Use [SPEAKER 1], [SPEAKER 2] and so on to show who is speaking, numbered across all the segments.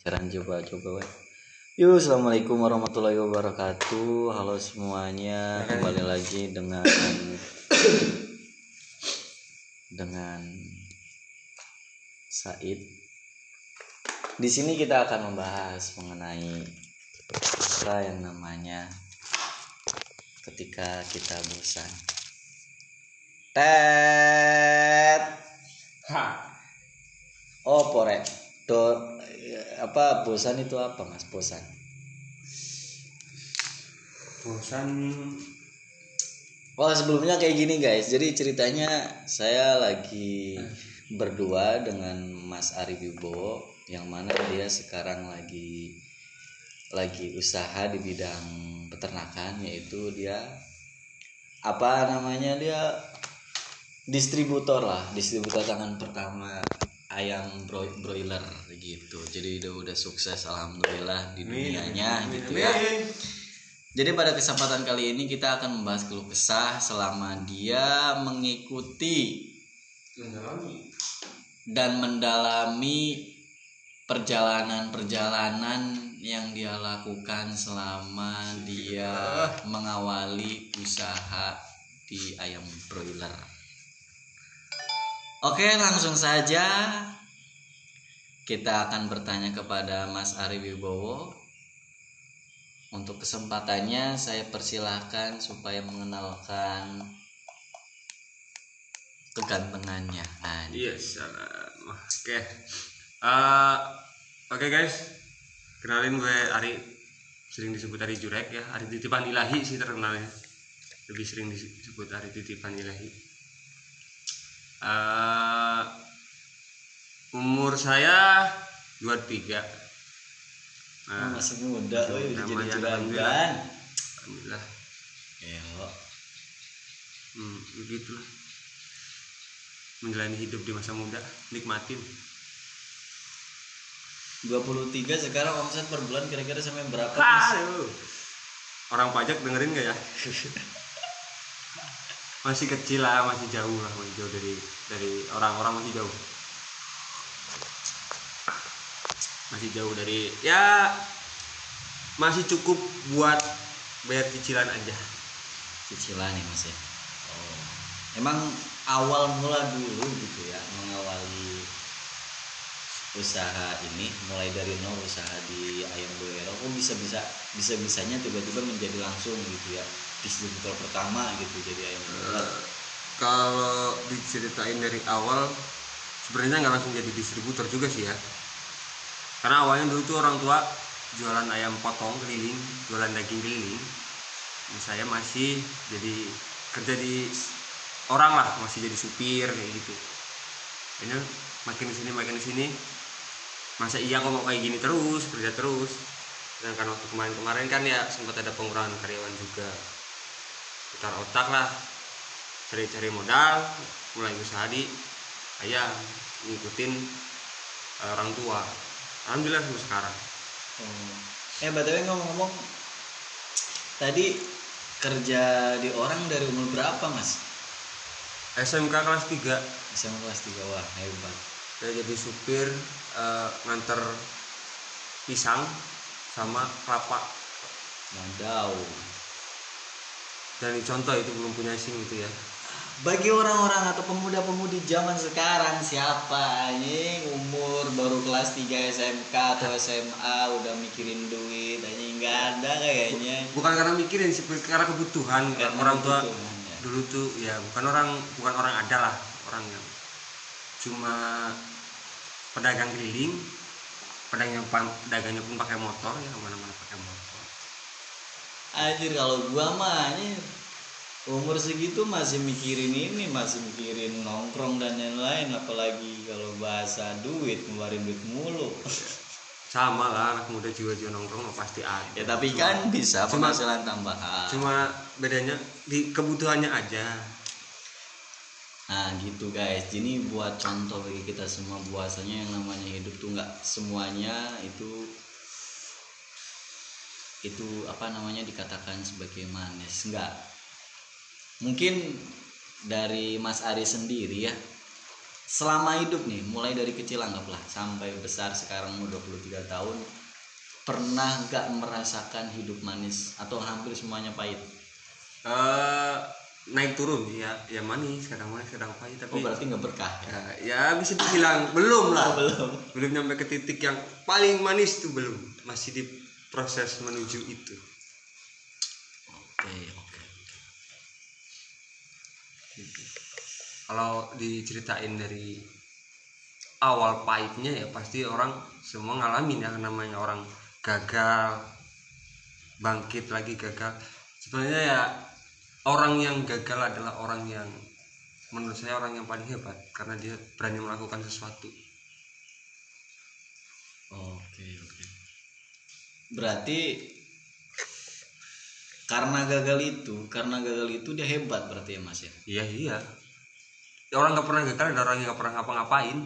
[SPEAKER 1] Sekarang coba coba. weh. Yuk, assalamualaikum warahmatullahi wabarakatuh. Halo semuanya, kembali lagi dengan dengan Said. Di sini kita akan membahas mengenai apa yang namanya ketika kita bosan. Tet.
[SPEAKER 2] Ha.
[SPEAKER 1] Oh, pore. Do apa bosan itu apa, Mas? Bosan.
[SPEAKER 2] Bosan
[SPEAKER 1] Oh sebelumnya kayak gini guys Jadi ceritanya saya lagi berdua dengan Mas Ari Wibowo Yang mana dia sekarang lagi lagi usaha di bidang peternakan Yaitu dia apa namanya dia distributor lah Distributor tangan pertama ayam bro- broiler gitu. Jadi udah udah sukses alhamdulillah di dunianya gitu ya. Jadi pada kesempatan kali ini kita akan membahas keluh kesah selama dia mengikuti
[SPEAKER 2] mendalami.
[SPEAKER 1] dan mendalami perjalanan-perjalanan yang dia lakukan selama dia mengawali usaha di ayam broiler. Oke, langsung saja. Kita akan bertanya kepada Mas Ari Wibowo. Untuk kesempatannya saya persilahkan supaya mengenalkan kegantengannya. Nah,
[SPEAKER 2] Iya salam Oke. Eh, Oke guys. Kenalin gue Ari. Sering disebut Ari Jurek ya. Ari titipan ilahi sih terkenalnya. Lebih sering disebut Ari titipan ilahi Eh, Umur saya 23 Nah,
[SPEAKER 1] masih muda, oh, udah jadi juragan.
[SPEAKER 2] alhamdulillah.
[SPEAKER 1] Elo.
[SPEAKER 2] hmm, begitulah menjalani hidup di masa muda nikmatin
[SPEAKER 1] 23 sekarang omset per bulan kira-kira sampai berapa?
[SPEAKER 2] Aduh. orang pajak dengerin gak ya masih kecil lah masih jauh lah masih jauh dari dari orang-orang masih jauh masih jauh dari ya masih cukup buat bayar cicilan aja
[SPEAKER 1] Cicilan ya Mas ya. Oh. Emang awal mula dulu gitu ya mengawali usaha ini mulai dari nol usaha di ayam boero kok bisa bisa bisa bisanya tiba-tiba menjadi langsung gitu ya distributor pertama gitu jadi ayam broiler
[SPEAKER 2] kalau diceritain dari awal sebenarnya nggak langsung jadi distributor juga sih ya. Karena awalnya dulu tuh orang tua jualan ayam potong keliling jualan daging keliling. Dan saya masih jadi kerja di orang lah masih jadi supir kayak gitu. Ini makin di sini makin di sini. Masa iya kok mau kayak gini terus kerja terus. Sedangkan waktu kemarin-kemarin kan ya sempat ada pengurangan karyawan juga putar otak lah cari-cari modal mulai usaha di ayam ngikutin eh, orang tua alhamdulillah sampai sekarang
[SPEAKER 1] Oh. Eh btw ngomong-ngomong tadi kerja di orang dari umur berapa mas?
[SPEAKER 2] SMK kelas 3
[SPEAKER 1] SMA kelas 3 wah hebat.
[SPEAKER 2] saya jadi supir eh, nganter pisang sama kelapa
[SPEAKER 1] Wadaw.
[SPEAKER 2] Dan contoh itu belum punya SIM gitu ya
[SPEAKER 1] Bagi orang-orang atau pemuda-pemudi zaman sekarang siapa anjing umur baru kelas 3 SMK atau SMA udah mikirin duit anjing nggak ada kayaknya.
[SPEAKER 2] bukan karena mikirin sih karena kebutuhan
[SPEAKER 1] Karena
[SPEAKER 2] orang tua
[SPEAKER 1] ya.
[SPEAKER 2] dulu tuh ya bukan orang bukan orang ada lah orang yang cuma pedagang keliling pedagang pan- pedagangnya pun pakai motor ya ke mana-mana pakai motor
[SPEAKER 1] Anjir kalau gua mah anjir umur segitu masih mikirin ini masih mikirin nongkrong dan lain-lain apalagi kalau bahasa duit ngeluarin duit mulu.
[SPEAKER 2] Sama lah anak muda jiwa-jiwa nongkrong pasti ada.
[SPEAKER 1] Ya tapi kan bisa
[SPEAKER 2] Cuma-
[SPEAKER 1] penghasilan tambahan.
[SPEAKER 2] cuma bedanya di kebutuhannya aja.
[SPEAKER 1] Nah gitu guys. Ini buat contoh bagi kita semua bahwasanya yang namanya hidup tuh nggak semuanya itu itu apa namanya dikatakan sebagai manis. Nggak. Mungkin dari Mas Ari sendiri ya selama hidup nih mulai dari kecil anggaplah sampai besar sekarang umur 23 tahun pernah gak merasakan hidup manis atau hampir semuanya pahit?
[SPEAKER 2] Eh, naik turun ya ya manis kadang manis kadang pahit
[SPEAKER 1] oh
[SPEAKER 2] tapi
[SPEAKER 1] berarti nggak berkah ya?
[SPEAKER 2] Ya, ya bisa dibilang belum lah.
[SPEAKER 1] Belum.
[SPEAKER 2] Belum nyampe ke titik yang paling manis tuh belum. Masih di proses menuju itu.
[SPEAKER 1] Oke oke
[SPEAKER 2] kalau diceritain dari awal pahitnya ya pasti orang semua ngalamin ya namanya orang gagal bangkit lagi gagal. Sebenarnya ya orang yang gagal adalah orang yang menurut saya orang yang paling hebat karena dia berani melakukan sesuatu.
[SPEAKER 1] Oke oke berarti karena gagal itu karena gagal itu dia hebat berarti ya mas ya?
[SPEAKER 2] Iya iya. Ya, orang nggak pernah gagal ada orang yang nggak pernah ngapa-ngapain.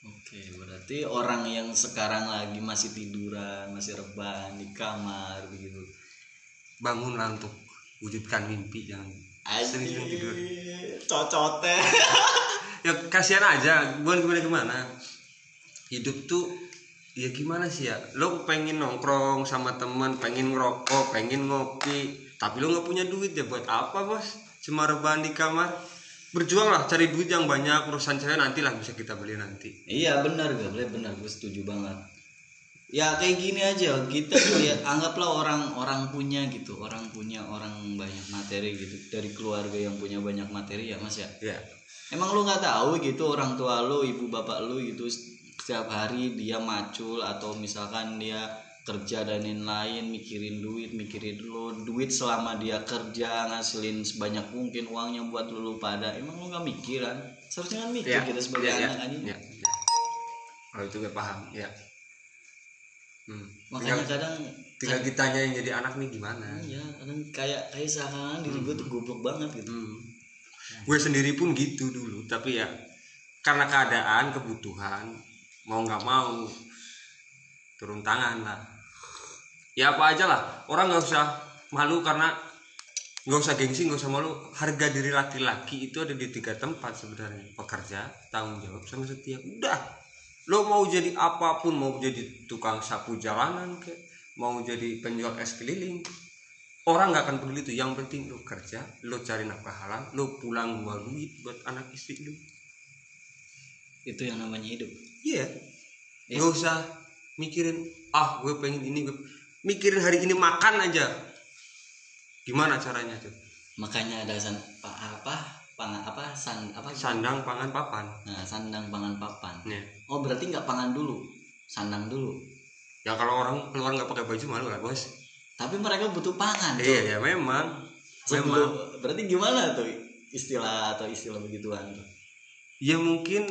[SPEAKER 1] Oke, berarti orang yang sekarang lagi masih tiduran, masih rebahan di kamar begitu.
[SPEAKER 2] bangunlah untuk wujudkan mimpi jangan sering-sering tidur.
[SPEAKER 1] Cocote.
[SPEAKER 2] ya kasihan aja. Bukan gimana gimana hidup tuh ya gimana sih ya? Lo pengen nongkrong sama teman pengen ngerokok pengen ngopi tapi lo nggak punya duit ya buat apa bos? Cuma rebahan di kamar. Berjuang lah cari duit yang banyak urusan cewek nanti lah bisa kita beli nanti.
[SPEAKER 1] Iya benar gak boleh benar gue setuju banget. Ya kayak gini aja kita tuh ya anggaplah orang-orang punya gitu, orang punya orang banyak materi gitu. Dari keluarga yang punya banyak materi ya mas ya.
[SPEAKER 2] ya
[SPEAKER 1] Emang lu nggak tahu gitu orang tua lu, ibu bapak lu gitu setiap hari dia macul atau misalkan dia kerja dan lain-lain mikirin duit, mikirin lu duit selama dia kerja ngasilin sebanyak mungkin uangnya buat lu, pada. Emang lu nggak mikiran? Seharusnya kan mikir
[SPEAKER 2] ya
[SPEAKER 1] kita sebagai
[SPEAKER 2] ya,
[SPEAKER 1] anak kan
[SPEAKER 2] ya, ya. kalau itu gue paham ya hmm.
[SPEAKER 1] Makanya
[SPEAKER 2] tinggal,
[SPEAKER 1] kadang
[SPEAKER 2] tinggal kitanya yang jadi anak nih gimana
[SPEAKER 1] ya kadang kayak kayak seakan diri gue tuh goblok banget gitu.
[SPEAKER 2] Hmm. Gue sendiri pun gitu dulu, tapi ya karena keadaan, kebutuhan, mau nggak mau turun tangan lah. Ya apa aja lah, orang nggak usah malu karena nggak usah gengsi, nggak usah malu. Harga diri laki-laki itu ada di tiga tempat sebenarnya, pekerja, tanggung jawab, sama setia. Udah, lo mau jadi apa pun, mau jadi tukang sapu jalanan, ke, mau jadi penjual es keliling, orang nggak akan peduli itu yang penting lo kerja lo cari nafkah halal lo pulang bawa duit buat anak istri lo
[SPEAKER 1] Itu yang namanya hidup.
[SPEAKER 2] iya
[SPEAKER 1] Iya.
[SPEAKER 2] nggak usah mikirin ah gue pengen ini gue mikirin hari ini makan aja gimana caranya tuh
[SPEAKER 1] Makanya ada san, pa- apa pang apa san apa
[SPEAKER 2] sandang pangan papan
[SPEAKER 1] Nah, sandang pangan papan.
[SPEAKER 2] ya
[SPEAKER 1] Oh, berarti nggak pangan dulu, sandang dulu.
[SPEAKER 2] ya kalau orang keluar nggak pakai baju malu lah bos
[SPEAKER 1] Tapi mereka butuh pangan.
[SPEAKER 2] Iya ya memang
[SPEAKER 1] Sebelum,
[SPEAKER 2] memang
[SPEAKER 1] berarti gimana tuh istilah atau istilah begituan tuh?
[SPEAKER 2] ya mungkin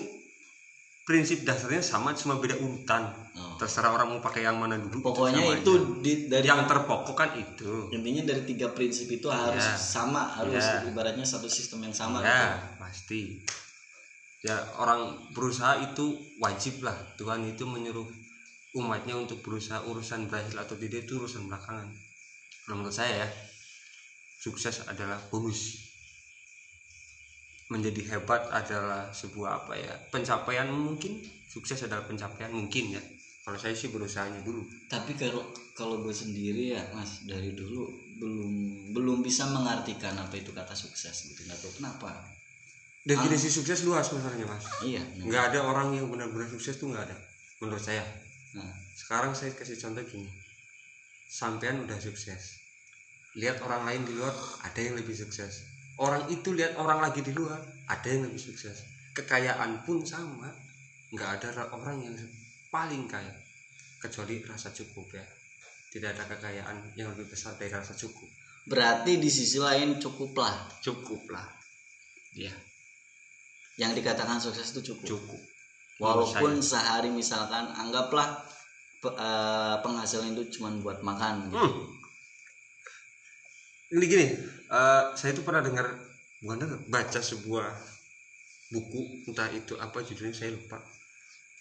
[SPEAKER 2] prinsip dasarnya sama cuma beda urutan
[SPEAKER 1] Oh.
[SPEAKER 2] terserah orang mau pakai yang mana dulu
[SPEAKER 1] Pokoknya
[SPEAKER 2] sama
[SPEAKER 1] itu
[SPEAKER 2] aja.
[SPEAKER 1] di, dari
[SPEAKER 2] yang terpokok kan itu
[SPEAKER 1] intinya dari tiga prinsip itu harus
[SPEAKER 2] Ya.
[SPEAKER 1] sama, harus
[SPEAKER 2] Ya.
[SPEAKER 1] ibaratnya satu sistem yang sama.
[SPEAKER 2] ya
[SPEAKER 1] gitu.
[SPEAKER 2] pasti ya orang berusaha itu wajib lah Tuhan itu menyuruh umatnya untuk berusaha urusan berhasil atau tidak itu urusan belakangan menurut saya ya sukses adalah bonus menjadi hebat adalah sebuah apa ya pencapaian mungkin sukses adalah pencapaian mungkin ya. Kalau saya sih berusahanya dulu.
[SPEAKER 1] Tapi kalau kalau gue sendiri ya Mas dari dulu belum belum bisa mengartikan apa itu kata sukses gitu. Nggak tahu kenapa.
[SPEAKER 2] definisi sukses luas sebenarnya mas.
[SPEAKER 1] Iya.
[SPEAKER 2] nggak ada orang yang benar-benar sukses tuh nggak ada menurut saya.
[SPEAKER 1] Nah,
[SPEAKER 2] sekarang saya kasih contoh gini. Sampean udah sukses. Lihat orang lain di luar ada yang lebih sukses orang itu lihat orang lagi di luar ada yang lebih sukses kekayaan pun sama nggak ada ra- orang yang paling kaya kecuali rasa cukup ya tidak ada kekayaan yang lebih besar dari rasa cukup
[SPEAKER 1] berarti di sisi lain cukuplah.
[SPEAKER 2] cukup lah
[SPEAKER 1] Iya. Yang dikatakan sukses itu cukup.
[SPEAKER 2] cukup
[SPEAKER 1] Walaupun sehari misalkan anggaplah eh, penghasilan itu cuma buat makan gitu.
[SPEAKER 2] Hmm. Ini gini, eh, saya itu pernah dengar, bukan dengar, baca sebuah buku, entah itu apa judulnya saya lupa.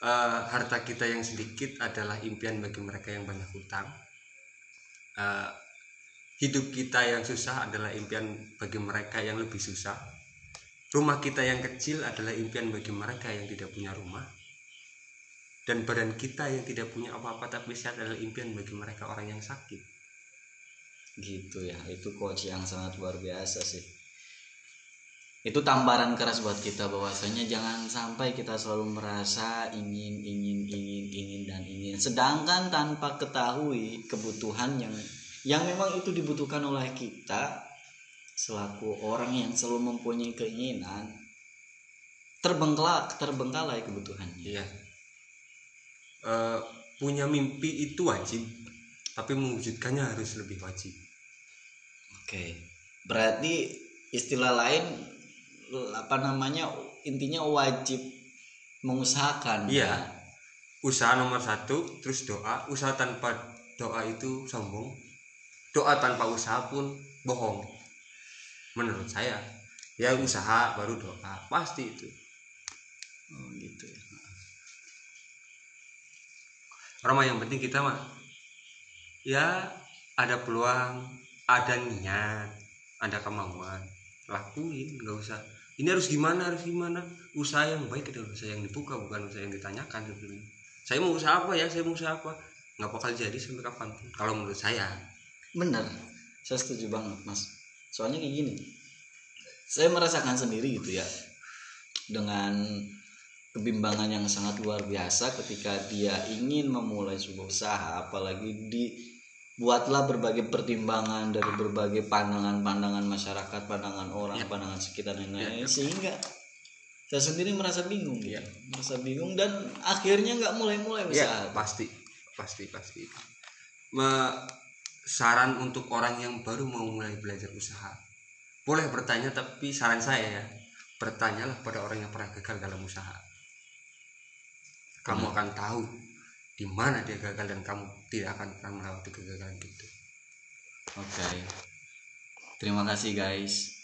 [SPEAKER 2] Eh, harta kita yang sedikit adalah impian bagi mereka yang banyak hutang. Eh, hidup kita yang susah adalah impian bagi mereka yang lebih susah. rumah kita yang kecil adalah impian bagi mereka yang tidak punya rumah dan badan kita yang tidak punya apa-apa tapi sehat adalah impian bagi mereka orang yang sakit
[SPEAKER 1] gitu ya itu coach yang sangat luar biasa sih. Itu tambaran keras buat kita bahwasanya jangan sampai kita selalu merasa ingin ingin ingin ingin dan ingin. Sedangkan tanpa ketahui kebutuhan yang yang memang itu dibutuhkan oleh kita selaku orang yang selalu mempunyai keinginan terbengkalai terbengkalai kebutuhannya.
[SPEAKER 2] Iya. Eh, punya mimpi itu wajib tapi mewujudkannya harus lebih wajib
[SPEAKER 1] oke. Berarti istilah lain apa namanya intinya wajib mengusahakan.
[SPEAKER 2] Iya. Usaha nomor satu terus doa. Usaha tanpa doa itu sombong. Doa tanpa usaha pun bohong. Menurut saya ya usaha baru doa. Pasti itu.
[SPEAKER 1] Oh, gitu ya.
[SPEAKER 2] Orang mah yang penting kita mah ya ada peluang ada niat ada kemauan. Lakuin nggak usah. Ini harus gimana harus gimana? Usaha yang baik adalah usaha yang dibuka bukan usaha yang ditanyakan sebetulnya saya mau usaha apa ya? Saya mau usaha apa? Nggak bakal jadi sampai kapan pun kalau menurut saya.
[SPEAKER 1] Benar. Saya setuju banget mas. Soalnya kayak gini saya merasakan sendiri gitu ya dengan kebimbangan yang sangat luar biasa ketika dia ingin memulai sebuah usaha apalagi dibuatlah berbagai pertimbangan dari berbagai pandangan-pandangan masyarakat pandangan orang
[SPEAKER 2] Ya.
[SPEAKER 1] pandangan sekitar dan
[SPEAKER 2] Ya,
[SPEAKER 1] lain-lain
[SPEAKER 2] ya.
[SPEAKER 1] sehingga saya sendiri merasa bingung
[SPEAKER 2] Ya.
[SPEAKER 1] merasa bingung dan akhirnya nggak mulai-mulai usaha
[SPEAKER 2] ya pasti pasti pasti Me- saran untuk orang yang baru mau mulai belajar usaha boleh bertanya tapi saran saya ya bertanyalah pada orang yang pernah gagal dalam usaha kamu
[SPEAKER 1] Hmm.
[SPEAKER 2] akan tahu di mana dia gagal dan kamu tidak akan pernah melewati kegagalan itu.
[SPEAKER 1] Oke. Terima kasih guys